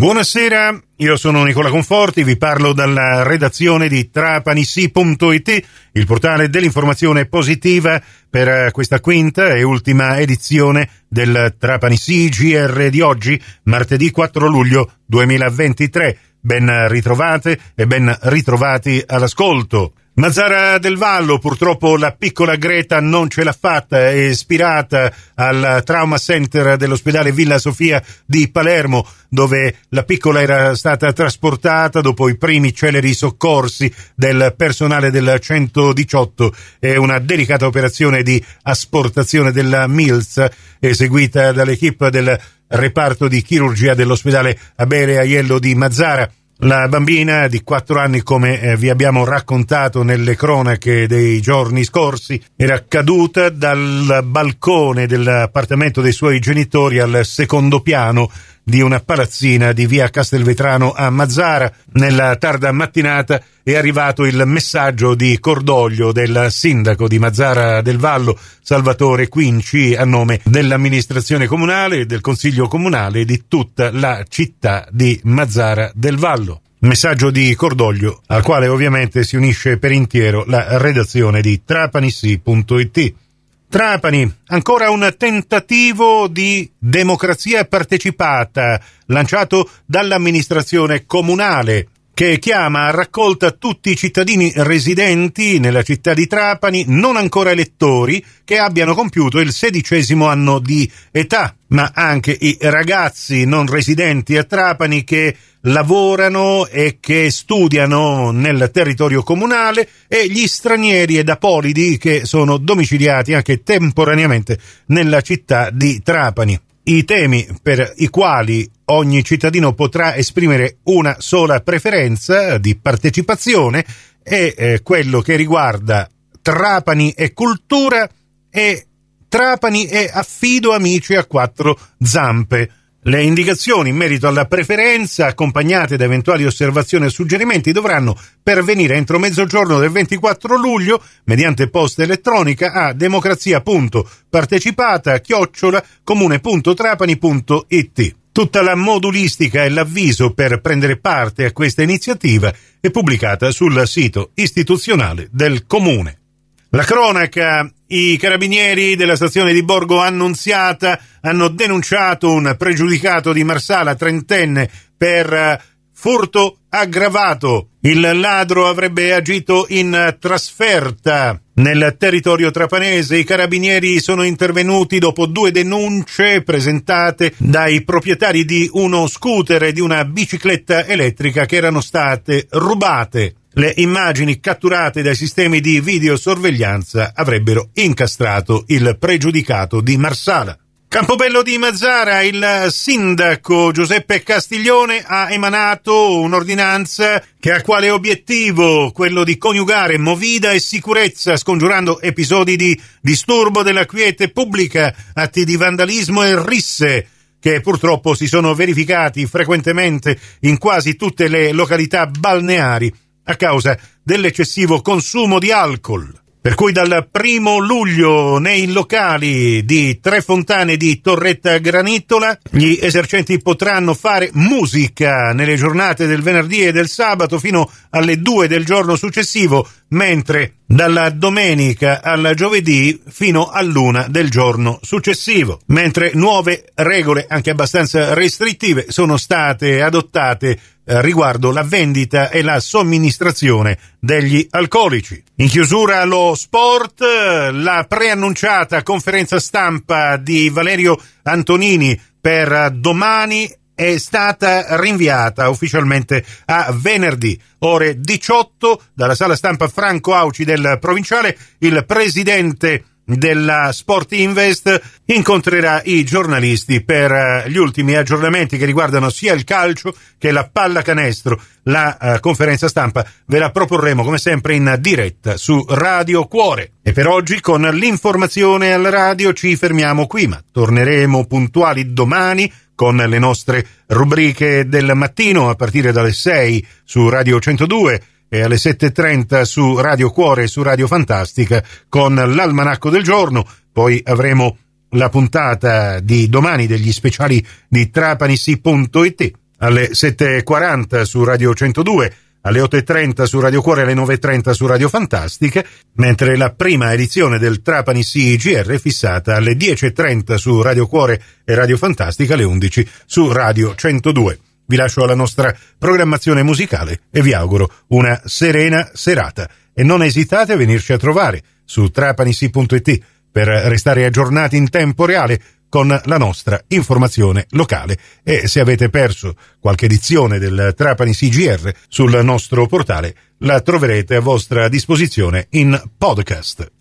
Buonasera, io sono Nicola Conforti, vi parlo dalla redazione di trapanissi.it, il portale dell'informazione positiva per questa quinta e ultima edizione del Trapanissi GR di oggi, martedì 4 luglio 2023. Ben ritrovate e ben ritrovati all'ascolto. Mazzara del Vallo, purtroppo la piccola Greta non ce l'ha fatta, è ispirata al trauma center dell'ospedale Villa Sofia di Palermo, dove la piccola era stata trasportata dopo i primi celeri soccorsi del personale del 118. È una delicata operazione di asportazione della Mills eseguita dall'equipe del reparto di chirurgia dell'ospedale Abele Aiello di Mazzara. La bambina di quattro anni, come eh, vi abbiamo raccontato nelle cronache dei giorni scorsi, era caduta dal balcone dell'appartamento dei suoi genitori al secondo piano di una palazzina di via Castelvetrano a Mazzara. Nella tarda mattinata è arrivato il messaggio di cordoglio del sindaco di Mazzara del Vallo, Salvatore Quinci, a nome dell'amministrazione comunale, del consiglio comunale e di tutta la città di Mazzara del Vallo. Messaggio di cordoglio al quale ovviamente si unisce per intero la redazione di trapanissi.it. Trapani, ancora un tentativo di democrazia partecipata lanciato dall'amministrazione comunale che chiama a raccolta tutti i cittadini residenti nella città di Trapani, non ancora elettori, che abbiano compiuto il sedicesimo anno di età, ma anche i ragazzi non residenti a Trapani che lavorano e che studiano nel territorio comunale e gli stranieri ed apolidi che sono domiciliati anche temporaneamente nella città di Trapani. I temi per i quali ogni cittadino potrà esprimere una sola preferenza di partecipazione è eh, quello che riguarda Trapani e cultura e Trapani e affido amici a quattro zampe. Le indicazioni in merito alla preferenza, accompagnate da eventuali osservazioni e suggerimenti, dovranno pervenire entro mezzogiorno del 24 luglio mediante posta elettronica a democrazia.partecipata chiocciola. Tutta la modulistica e l'avviso per prendere parte a questa iniziativa è pubblicata sul sito istituzionale del comune. La cronaca. I carabinieri della stazione di Borgo Annunziata hanno denunciato un pregiudicato di Marsala trentenne per eh, furto aggravato. Il ladro avrebbe agito in trasferta. Nel territorio trapanese i carabinieri sono intervenuti dopo due denunce presentate dai proprietari di uno scooter e di una bicicletta elettrica che erano state rubate. Le immagini catturate dai sistemi di videosorveglianza avrebbero incastrato il pregiudicato di Marsala. Campobello di Mazzara, il sindaco Giuseppe Castiglione ha emanato un'ordinanza che ha quale obiettivo quello di coniugare movida e sicurezza, scongiurando episodi di disturbo della quiete pubblica, atti di vandalismo e risse che purtroppo si sono verificati frequentemente in quasi tutte le località balneari a causa dell'eccessivo consumo di alcol. Per cui dal primo luglio nei locali di Tre Fontane di Torretta Granitola gli esercenti potranno fare musica nelle giornate del venerdì e del sabato fino alle due del giorno successivo, mentre dalla domenica al giovedì fino all'una del giorno successivo. Mentre nuove regole, anche abbastanza restrittive, sono state adottate eh, riguardo la vendita e la somministrazione degli alcolici. In chiusura lo sport, la preannunciata conferenza stampa di Valerio Antonini per domani è stata rinviata ufficialmente a venerdì, ore 18, dalla sala stampa Franco Auci del provinciale. Il presidente della Sport Invest incontrerà i giornalisti per eh, gli ultimi aggiornamenti che riguardano sia il calcio che la pallacanestro. La uh, conferenza stampa ve la proporremo come sempre in diretta su Radio Cuore. E per oggi con l'informazione al radio ci fermiamo qui, ma torneremo puntuali domani con le nostre rubriche del mattino a partire dalle 6 su Radio 102 e alle 7.30 su Radio Cuore e su Radio Fantastica con l'almanacco del giorno, poi avremo la puntata di domani degli speciali di Trapanissi.it. alle 7.40 su Radio 102, alle 8.30 su Radio Cuore e alle 9.30 su Radio Fantastica, mentre la prima edizione del Trapani CIGR è fissata alle 10.30 su Radio Cuore e Radio Fantastica, alle 11 su Radio 102. Vi lascio alla nostra programmazione musicale e vi auguro una serena serata e non esitate a venirci a trovare su trapanisi.it per restare aggiornati in tempo reale con la nostra informazione locale e se avete perso qualche edizione del Trapani CGR sul nostro portale la troverete a vostra disposizione in podcast.